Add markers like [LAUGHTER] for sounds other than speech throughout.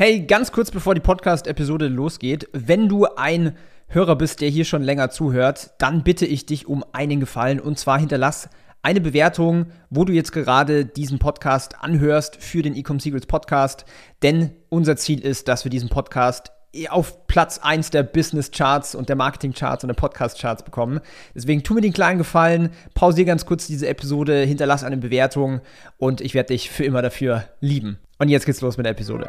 Hey, ganz kurz bevor die Podcast-Episode losgeht, wenn du ein Hörer bist, der hier schon länger zuhört, dann bitte ich dich um einen Gefallen und zwar hinterlass eine Bewertung, wo du jetzt gerade diesen Podcast anhörst für den Ecom Secrets Podcast, denn unser Ziel ist, dass wir diesen Podcast auf Platz 1 der Business Charts und der Marketing Charts und der Podcast Charts bekommen. Deswegen tu mir den kleinen Gefallen, pausier ganz kurz diese Episode, hinterlass eine Bewertung und ich werde dich für immer dafür lieben. Und jetzt geht's los mit der Episode.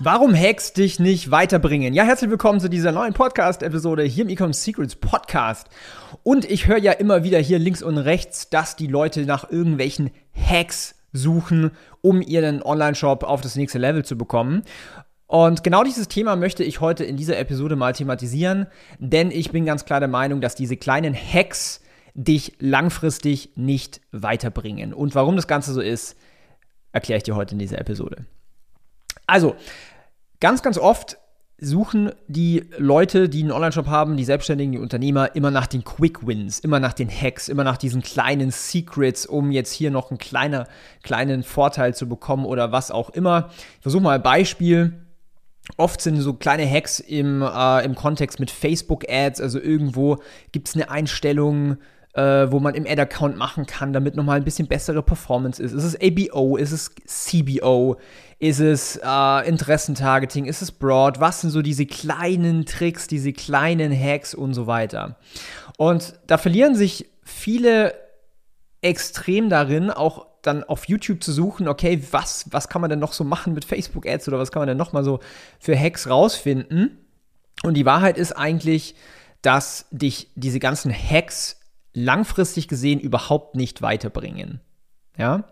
Warum Hacks dich nicht weiterbringen? Ja, herzlich willkommen zu dieser neuen Podcast-Episode hier im Ecom Secrets Podcast. Und ich höre ja immer wieder hier links und rechts, dass die Leute nach irgendwelchen Hacks suchen, um ihren Online-Shop auf das nächste Level zu bekommen. Und genau dieses Thema möchte ich heute in dieser Episode mal thematisieren, denn ich bin ganz klar der Meinung, dass diese kleinen Hacks dich langfristig nicht weiterbringen. Und warum das Ganze so ist, erkläre ich dir heute in dieser Episode. Also, ganz, ganz oft suchen die Leute, die einen Online-Shop haben, die Selbstständigen, die Unternehmer, immer nach den Quick Wins, immer nach den Hacks, immer nach diesen kleinen Secrets, um jetzt hier noch einen kleiner, kleinen Vorteil zu bekommen oder was auch immer. Ich versuche mal ein Beispiel. Oft sind so kleine Hacks im, äh, im Kontext mit Facebook-Ads, also irgendwo gibt es eine Einstellung, äh, wo man im Ad-Account machen kann, damit nochmal ein bisschen bessere Performance ist. Ist es ABO? Ist es CBO? Ist es äh, Interessentargeting? Ist es Broad? Was sind so diese kleinen Tricks, diese kleinen Hacks und so weiter? Und da verlieren sich viele extrem darin, auch dann auf YouTube zu suchen, okay, was, was kann man denn noch so machen mit Facebook-Ads oder was kann man denn noch mal so für Hacks rausfinden? Und die Wahrheit ist eigentlich, dass dich diese ganzen Hacks langfristig gesehen überhaupt nicht weiterbringen. Ja?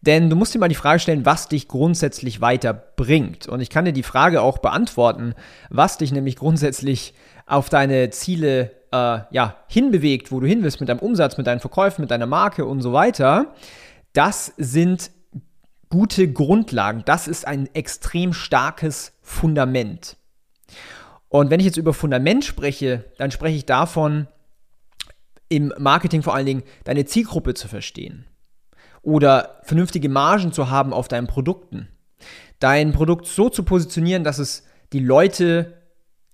Denn du musst dir mal die Frage stellen, was dich grundsätzlich weiterbringt. Und ich kann dir die Frage auch beantworten, was dich nämlich grundsätzlich auf deine Ziele äh, ja, hinbewegt, wo du hin willst mit deinem Umsatz, mit deinen Verkäufen, mit deiner Marke und so weiter. Das sind gute Grundlagen. Das ist ein extrem starkes Fundament. Und wenn ich jetzt über Fundament spreche, dann spreche ich davon, im Marketing vor allen Dingen deine Zielgruppe zu verstehen oder vernünftige Margen zu haben auf deinen Produkten. Dein Produkt so zu positionieren, dass es die Leute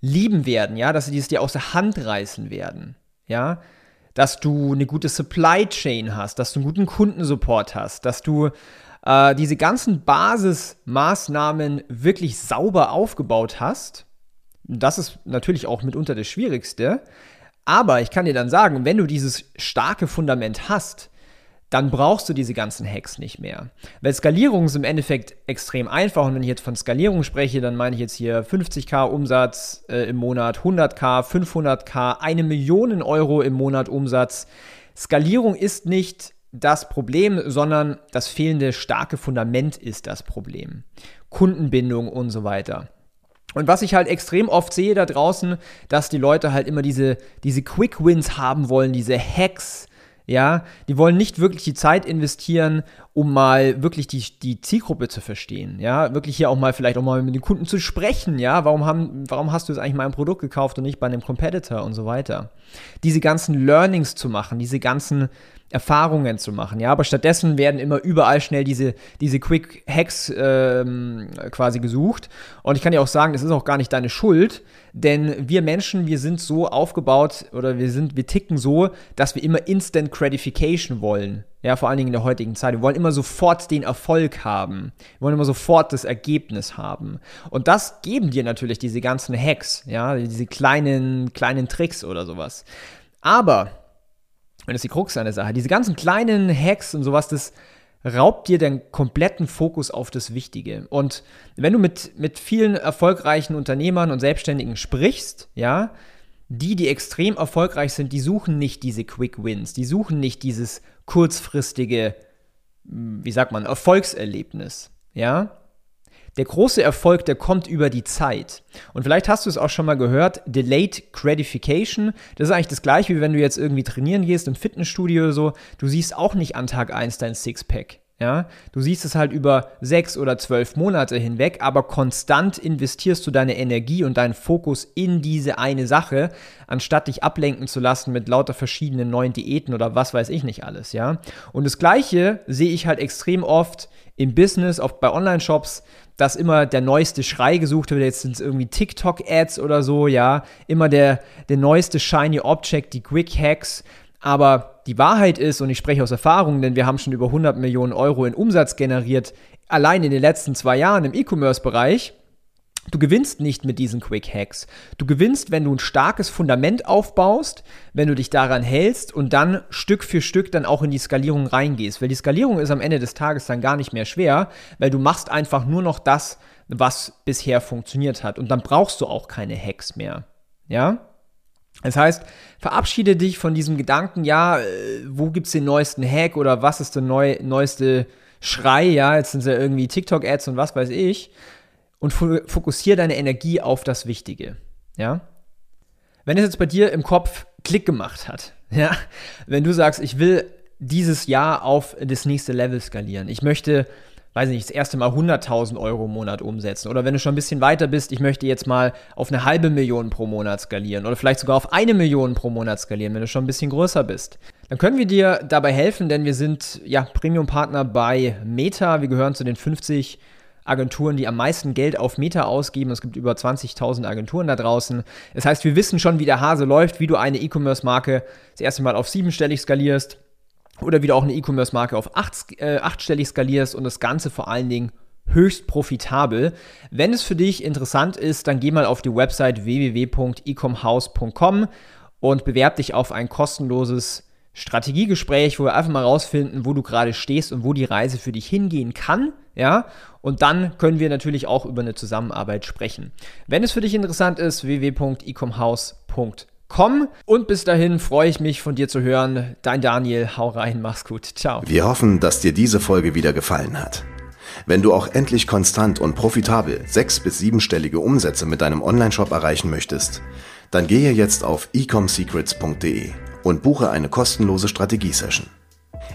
lieben werden, ja, dass sie es dir aus der Hand reißen werden, ja, dass du eine gute Supply Chain hast, dass du einen guten Kundensupport hast, dass du äh, diese ganzen Basismaßnahmen wirklich sauber aufgebaut hast. Das ist natürlich auch mitunter das Schwierigste, aber ich kann dir dann sagen, wenn du dieses starke Fundament hast, dann brauchst du diese ganzen Hacks nicht mehr. Weil Skalierung ist im Endeffekt extrem einfach und wenn ich jetzt von Skalierung spreche, dann meine ich jetzt hier 50k Umsatz äh, im Monat, 100k, 500k, eine Million Euro im Monat Umsatz. Skalierung ist nicht das Problem, sondern das fehlende starke Fundament ist das Problem. Kundenbindung und so weiter. Und was ich halt extrem oft sehe da draußen, dass die Leute halt immer diese, diese Quick Wins haben wollen, diese Hacks, ja, die wollen nicht wirklich die Zeit investieren, um mal wirklich die, die Zielgruppe zu verstehen, ja, wirklich hier auch mal vielleicht auch mal mit den Kunden zu sprechen, ja, warum, haben, warum hast du jetzt eigentlich mein Produkt gekauft und nicht bei einem Competitor und so weiter. Diese ganzen Learnings zu machen, diese ganzen Erfahrungen zu machen. Ja, aber stattdessen werden immer überall schnell diese, diese Quick Hacks ähm, quasi gesucht. Und ich kann dir auch sagen, das ist auch gar nicht deine Schuld, denn wir Menschen, wir sind so aufgebaut oder wir sind, wir ticken so, dass wir immer Instant Gratification wollen. Ja, vor allen Dingen in der heutigen Zeit. Wir wollen immer sofort den Erfolg haben. Wir wollen immer sofort das Ergebnis haben. Und das geben dir natürlich diese ganzen Hacks, ja, diese kleinen, kleinen Tricks oder sowas. Aber und das ist die Krux an der Sache. Diese ganzen kleinen Hacks und sowas, das raubt dir den kompletten Fokus auf das Wichtige. Und wenn du mit, mit vielen erfolgreichen Unternehmern und Selbstständigen sprichst, ja, die, die extrem erfolgreich sind, die suchen nicht diese Quick Wins, die suchen nicht dieses kurzfristige, wie sagt man, Erfolgserlebnis, ja. Der große Erfolg, der kommt über die Zeit. Und vielleicht hast du es auch schon mal gehört, Delayed Gratification, das ist eigentlich das gleiche, wie wenn du jetzt irgendwie trainieren gehst im Fitnessstudio oder so. Du siehst auch nicht an Tag 1 dein Sixpack. Ja, du siehst es halt über sechs oder zwölf Monate hinweg, aber konstant investierst du deine Energie und deinen Fokus in diese eine Sache, anstatt dich ablenken zu lassen mit lauter verschiedenen neuen Diäten oder was weiß ich nicht alles, ja. Und das Gleiche sehe ich halt extrem oft im Business, oft bei Online-Shops, dass immer der neueste Schrei gesucht wird. Jetzt sind es irgendwie TikTok-Ads oder so, ja. Immer der, der neueste Shiny Object, die Quick Hacks. Aber die Wahrheit ist, und ich spreche aus Erfahrung, denn wir haben schon über 100 Millionen Euro in Umsatz generiert, allein in den letzten zwei Jahren im E-Commerce-Bereich. Du gewinnst nicht mit diesen Quick Hacks. Du gewinnst, wenn du ein starkes Fundament aufbaust, wenn du dich daran hältst und dann Stück für Stück dann auch in die Skalierung reingehst. Weil die Skalierung ist am Ende des Tages dann gar nicht mehr schwer, weil du machst einfach nur noch das, was bisher funktioniert hat. Und dann brauchst du auch keine Hacks mehr. Ja? Das heißt, verabschiede dich von diesem Gedanken, ja, äh, wo gibt es den neuesten Hack oder was ist der neu, neueste Schrei, ja, jetzt sind es ja irgendwie TikTok-Ads und was weiß ich, und fokussiere deine Energie auf das Wichtige, ja. Wenn es jetzt bei dir im Kopf Klick gemacht hat, [LAUGHS] ja, wenn du sagst, ich will dieses Jahr auf das nächste Level skalieren, ich möchte weiß nicht, das erste Mal 100.000 Euro im Monat umsetzen. Oder wenn du schon ein bisschen weiter bist, ich möchte jetzt mal auf eine halbe Million pro Monat skalieren oder vielleicht sogar auf eine Million pro Monat skalieren, wenn du schon ein bisschen größer bist. Dann können wir dir dabei helfen, denn wir sind ja Premium-Partner bei Meta. Wir gehören zu den 50 Agenturen, die am meisten Geld auf Meta ausgeben. Es gibt über 20.000 Agenturen da draußen. Das heißt, wir wissen schon, wie der Hase läuft, wie du eine E-Commerce-Marke das erste Mal auf siebenstellig skalierst, oder wieder auch eine E-Commerce-Marke auf acht, äh, achtstellig skalierst und das Ganze vor allen Dingen höchst profitabel. Wenn es für dich interessant ist, dann geh mal auf die Website www.ecomhouse.com und bewerb dich auf ein kostenloses Strategiegespräch, wo wir einfach mal rausfinden, wo du gerade stehst und wo die Reise für dich hingehen kann, ja? Und dann können wir natürlich auch über eine Zusammenarbeit sprechen. Wenn es für dich interessant ist, www.ecomhouse.com. Und bis dahin freue ich mich von dir zu hören. Dein Daniel, hau rein, mach's gut. Ciao. Wir hoffen, dass dir diese Folge wieder gefallen hat. Wenn du auch endlich konstant und profitabel sechs- bis siebenstellige Umsätze mit deinem Onlineshop erreichen möchtest, dann gehe jetzt auf ecomsecrets.de und buche eine kostenlose Strategiesession.